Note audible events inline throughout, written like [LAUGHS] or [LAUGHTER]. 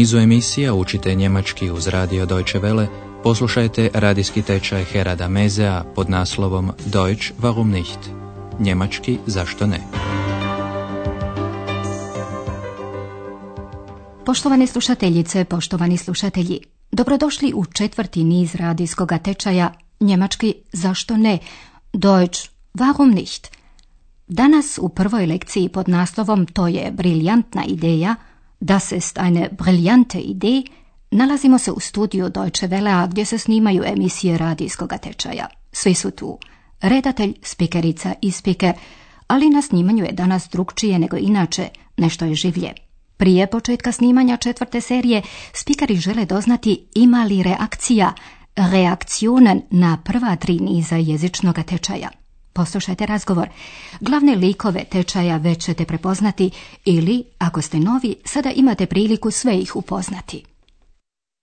nizu emisija učite njemački uz radio Deutsche Welle, poslušajte radijski tečaj Herada Mezea pod naslovom Deutsch warum nicht? Njemački zašto ne? Poštovane slušateljice, poštovani slušatelji, dobrodošli u četvrti niz radijskog tečaja Njemački zašto ne? Deutsch warum nicht? Danas u prvoj lekciji pod naslovom To je briljantna ideja – Das ist eine brillante Idee nalazimo se u studiju Deutsche Welle gdje se snimaju emisije radijskog tečaja. Svi su tu. Redatelj, spikerica i spiker, ali na snimanju je danas drugčije nego inače, nešto je življe. Prije početka snimanja četvrte serije, spikeri žele doznati ima li reakcija, reakcionen na prva tri niza jezičnog tečaja. Poslušajte razgovor. Glavne likove tečaja već ćete prepoznati ili, ako ste novi, sada imate priliku sve ih upoznati.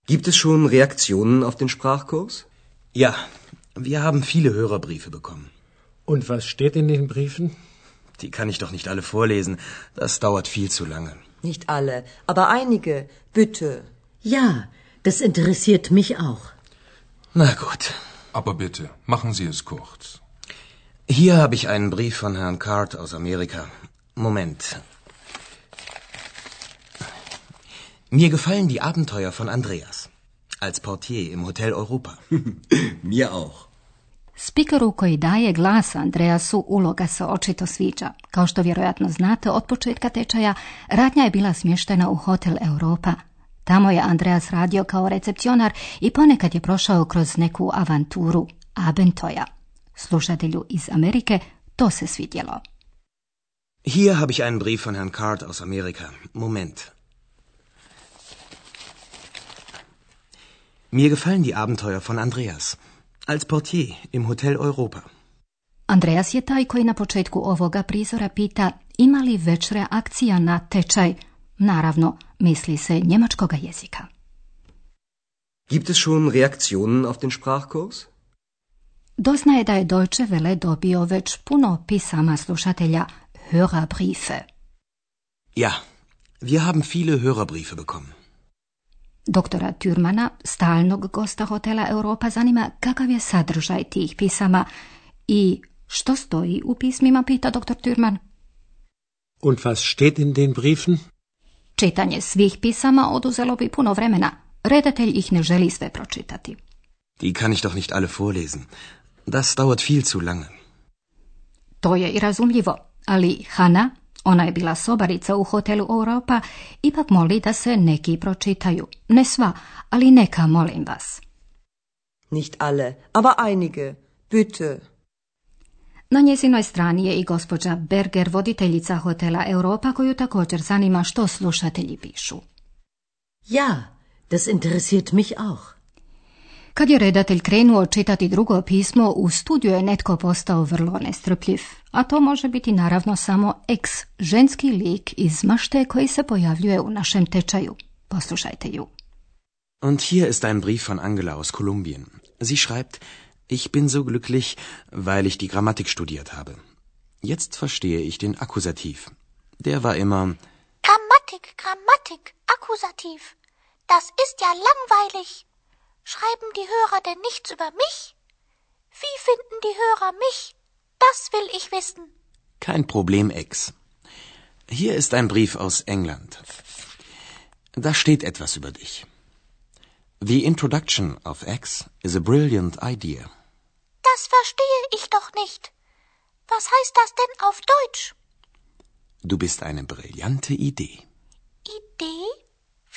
Gibt es schon Reaktionen auf den Sprachkurs? Ja, wir haben viele Hörerbriefe bekommen. Und was steht in den Briefen? Die kann ich doch nicht alle vorlesen. Das dauert viel zu lange. Nicht alle, aber einige. Bitte. Ja, das interessiert mich auch. Na gut. Aber bitte, machen Sie es kurz. Hier habe ich einen Brief von Herrn Card aus Amerika. Moment. Mir gefallen die Abenteuer von Andreas. Als Portier im Hotel Europa. [LAUGHS] Mir auch. Spikeru koji daje glas Andreasu uloga se očito sviđa. Kao što vjerojatno znate, od početka tečaja radnja je bila smještena u Hotel Europa. Tamo je Andreas radio kao recepcionar i ponekad je prošao kroz neku avanturu, abentoja. Slušatelju iz Amerike to se svidjelo. Hier habe ich einen Brief von Herrn Card aus Amerika. Moment. Mir gefallen die Abenteuer von Andreas. Als Portier im Hotel Europa. Andreas je taj koji na početku ovoga prizora pita ima li već reakcija na tečaj. Naravno, misli se njemačkoga jezika. Gibt es schon Reaktionen auf den Sprachkurs? Doznaje da je Deutsche Welle dobio već puno pisama slušatelja Hörerbriefe. Ja, wir haben viele Hörerbriefe bekommen. Doktora Türmana, stalnog gosta hotela Europa, zanima kakav je sadržaj tih pisama i što stoji u pismima, pita doktor Türman. Und was steht in den Briefen? Čitanje svih pisama oduzelo bi puno vremena. Redatelj ih ne želi sve pročitati. Die kann ich doch nicht alle vorlesen. Das dauert viel zu lange. To je i razumljivo, ali Hana, ona je bila sobarica u hotelu Europa, ipak moli da se neki pročitaju. Ne sva, ali neka, molim vas. Nicht alle, aber einige. Bitte. Na njezinoj strani je i gospođa Berger, voditeljica hotela Europa, koju također zanima što slušatelji pišu. Ja, das interessiert mich auch. Kad je redatelj krenuo čitati drugo pismo, u studiju je netko postao vrlo nestrpljiv, a to može biti naravno samo ex, ženski lik iz mašte koji se pojavljuje u našem tečaju. Poslušajte ju. Und hier ist ein Brief von Angela aus Kolumbien. Sie schreibt, ich bin so glücklich, weil ich die Grammatik studiert habe. Jetzt verstehe ich den Akkusativ. Der war immer Grammatik, Grammatik, Akkusativ. Das ist ja langweilig. Schreiben die Hörer denn nichts über mich? Wie finden die Hörer mich? Das will ich wissen. kein Problem, Ex. Hier ist ein Brief aus England. Da steht etwas über dich. The introduction of X is a brilliant idea. Das verstehe ich doch nicht. Was heißt das denn auf Deutsch? Du bist eine brillante Idee. Idee?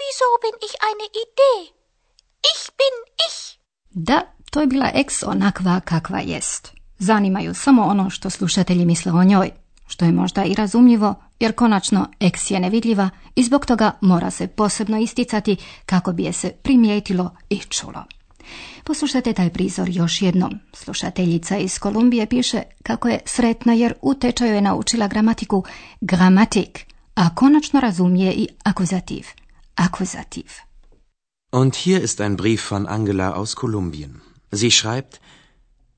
Wieso bin ich eine Idee? Ich bin ich. Da, to je bila ex onakva kakva jest. Zanimaju samo ono što slušatelji misle o njoj, što je možda i razumljivo, jer konačno ex je nevidljiva i zbog toga mora se posebno isticati kako bi je se primijetilo i čulo. Poslušajte taj prizor još jednom. Slušateljica iz Kolumbije piše kako je sretna jer u tečaju je naučila gramatiku gramatik, a konačno razumije i akuzativ. Akuzativ. Und hier ist ein Brief von Angela aus Kolumbien. Sie schreibt,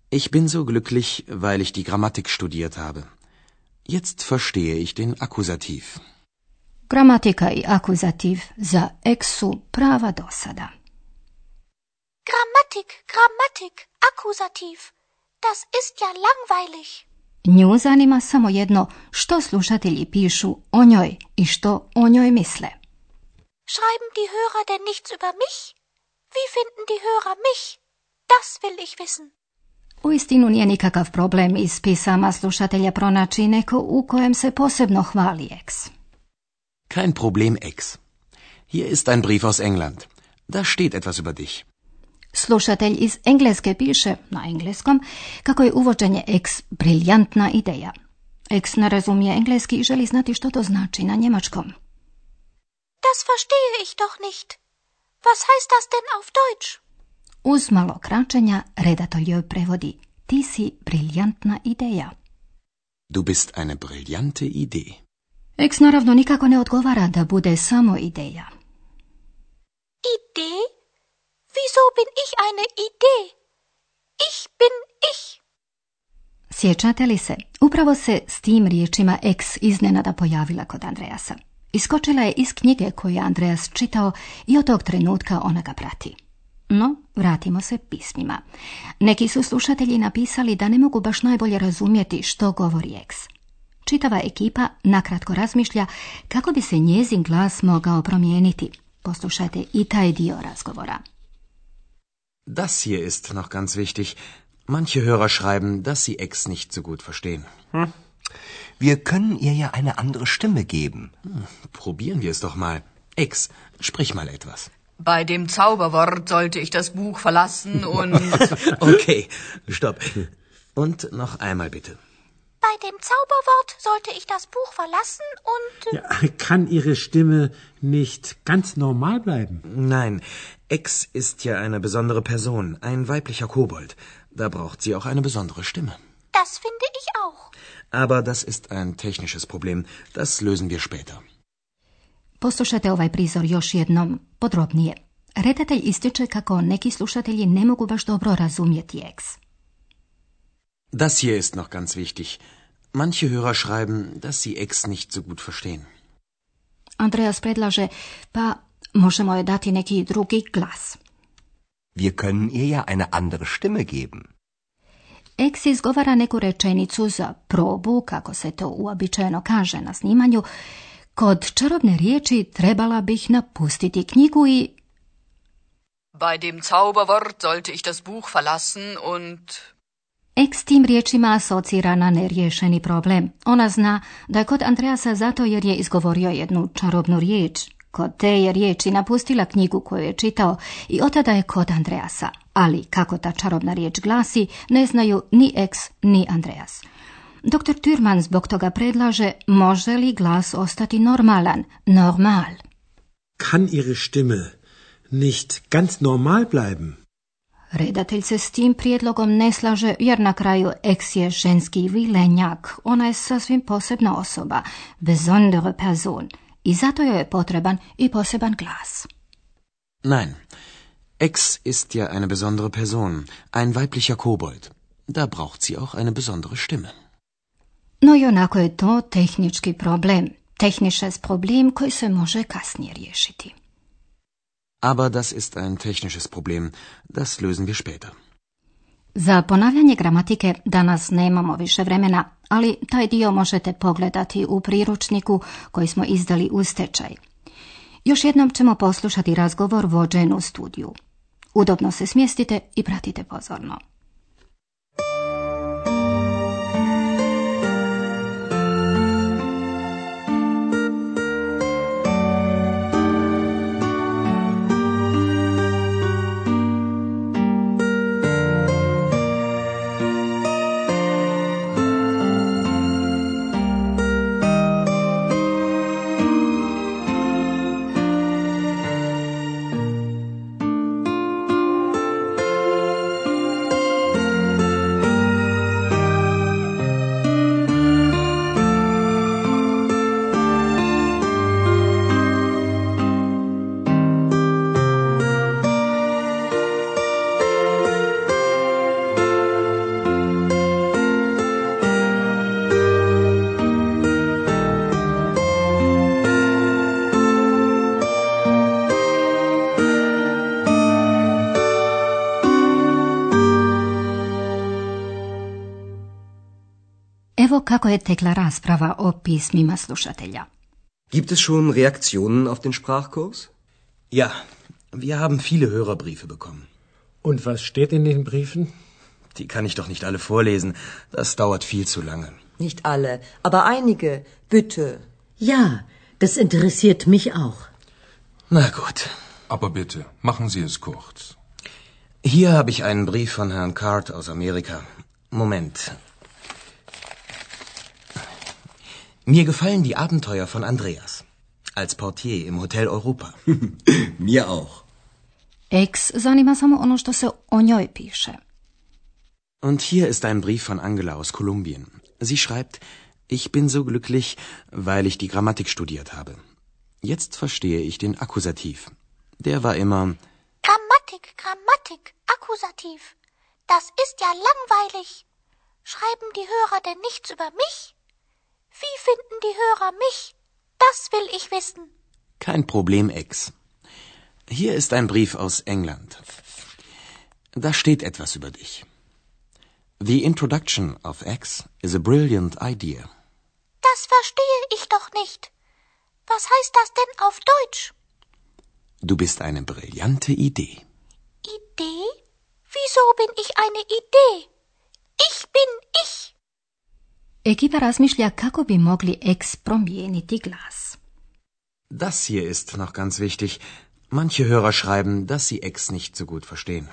ich bin so glücklich, weil ich die Grammatik studiert habe. Jetzt verstehe ich den Akkusativ. Gramatika i akuzativ za su prava dosada. Grammatik, Grammatik, Akkusativ. Das ist ja langweilig. Nju zanima samo jedno što slušatelji pišu o njoj i što o njoj misle. Schreiben die Hörer denn nichts über mich? Wie finden die Hörer mich? Das will ich wissen. U istinu nije nikakav problem iz pisama slušatelja pronaći neko u kojem se posebno hvali eks. Kein Problem, Ex. Hier ist ein Brief aus England. Da steht etwas über dich. Slušatelj iz Engleske piše, na engleskom, kako je uvođenje eks briljantna ideja. Eks ne razumije engleski i želi znati što to znači na njemačkom. Das verstehe ich doch nicht. Was heißt das denn auf Deutsch? Uz malo kračenja redatelj joj prevodi. Ti si briljantna ideja. Du bist eine brillante Idee. Eks naravno nikako ne odgovara da bude samo ideja. Idee? Wieso bin ich eine Idee? Ich bin ich. Sjećate li se? Upravo se s tim riječima eks iznenada pojavila kod Andreasa. Iskočila je iz knjige koju je Andreas čitao i od tog trenutka ona ga prati. No, vratimo se pismima. Neki su slušatelji napisali da ne mogu baš najbolje razumjeti što govori eks. Čitava ekipa nakratko razmišlja kako bi se njezin glas mogao promijeniti. Poslušajte i taj dio razgovora. Das hier ist noch ganz wichtig. Manche Hörer schreiben, dass sie Ex nicht so gut verstehen. Wir können ihr ja eine andere Stimme geben. Probieren wir es doch mal. Ex, sprich mal etwas. Bei dem Zauberwort sollte ich das Buch verlassen und. [LAUGHS] Okay, stopp. Und noch einmal bitte. Bei dem Zauberwort sollte ich das Buch verlassen und... Ja, kann Ihre Stimme nicht ganz normal bleiben? Nein, Ex ist ja eine besondere Person, ein weiblicher Kobold. Da braucht sie auch eine besondere Stimme. Das finde ich auch. Aber das ist ein technisches Problem. Das lösen wir später. Poslušajte ovaj prizor još jednom podrobnije. Redatelj ističe kako neki slušatelji ne mogu baš dobro razumjeti eks. Das hier ist noch ganz wichtig. Manche Hörer schreiben, dass sie Ex nicht so gut verstehen. Andreas predlaže, pa možemo je dati neki drugi glas. Wir können ihr ja eine andere Stimme geben. Eks izgovara neku rečenicu za probu, kako se to uobičajeno kaže na snimanju. Kod čarobne riječi trebala bih napustiti knjigu i... Bei dem Zauberwort sollte ich das Buch verlassen und. Eks tim riječima asocira na neriješeni problem. Ona zna da je kod Andreasa zato jer je izgovorio jednu čarobnu riječ. Kod te je riječi napustila knjigu koju je čitao i otada je kod Andreasa. Ali kako ta čarobna riječ glasi, ne znaju ni Eks ni Andreas. Dr. Türman zbog toga predlaže može li glas ostati normalan, normal. Kann Ihre Stimme nicht ganz normal bleiben? Redatelj se s tim prijedlogom ne slaže jer na kraju Eks je ženski vilenjak. Ona je sasvim posebna osoba, besondere person. I zato joj je potreban i poseban glas. Nein, Ex ist ja eine besondere Person, ein weiblicher Kobold. Da braucht sie auch eine besondere Stimme. No i onako je to tehnički problem. Technisches problem koji se može kasnije riješiti. Aber das ist ein technisches Problem. Das lösen wir später. Za ponavljanje gramatike danas nemamo više vremena, ali taj dio možete pogledati u priručniku koji smo izdali u stečaj. Još jednom ćemo poslušati razgovor vođen u studiju. Udobno se smjestite i pratite pozorno. Kako je tekla rasprava o pismima slušatelja. Gibt es schon Reaktionen auf den Sprachkurs? Ja, wir haben viele Hörerbriefe bekommen. Und was steht in den Briefen? Die kann ich doch nicht alle vorlesen. Das dauert viel zu lange. Nicht alle, aber einige, bitte. Ja, das interessiert mich auch. Na gut. Aber bitte, machen Sie es kurz. Hier habe ich einen Brief von Herrn Card aus Amerika. Moment. Mir gefallen die Abenteuer von Andreas. Als Portier im Hotel Europa. [LAUGHS] Mir auch. Ex zanima samo ono što se o njoj piše. Und hier ist ein Brief von Angela aus Kolumbien. Sie schreibt, ich bin so glücklich, weil ich die Grammatik studiert habe. Jetzt verstehe ich den Akkusativ. Der war immer Grammatik, Grammatik, Akkusativ. Das ist ja langweilig. Schreiben die Hörer denn nichts über mich? Wie finden die Hörer mich? Das will ich wissen. kein Problem, Ex. Hier ist ein Brief aus England. Da steht etwas über dich. The introduction of X is a brilliant idea. Das verstehe ich doch nicht. Was heißt das denn auf Deutsch? Du bist eine brillante Idee. Idee? Wieso bin ich eine Idee? Ich bin ich. Ekipa razmišlja kako bi mogli ex promijeniti glas. Das hier ist noch ganz wichtig. Manche Hörer schreiben, dass sie X nicht so gut verstehen.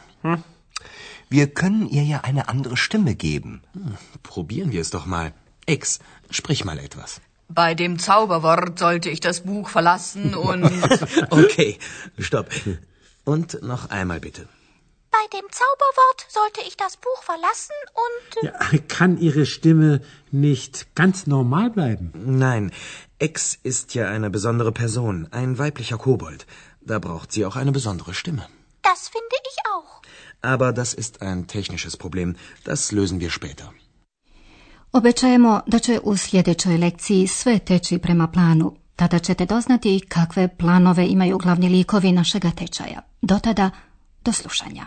Wir können ihr ja eine andere Stimme geben. Probieren wir es doch mal. X, sprich mal etwas. Bei dem Zauberwort sollte ich das Buch verlassen und. [LAUGHS] Okay, stopp. Und noch einmal bitte. Bei dem Zauberwort sollte ich das Buch verlassen und Ja, kann Ihre Stimme nicht ganz normal bleiben? Nein, X ist ja eine besondere Person, ein weiblicher Kobold. Da braucht sie auch eine besondere Stimme. das finde ich auch. Aber das ist ein technisches Problem. Das lösen wir später. Obećajemo da će u sljedećoj lekciji sve teći prema planu. Tada ćete doznati kakve planove imaju glavni likovi našega tečaja. Do tada, do slušanja.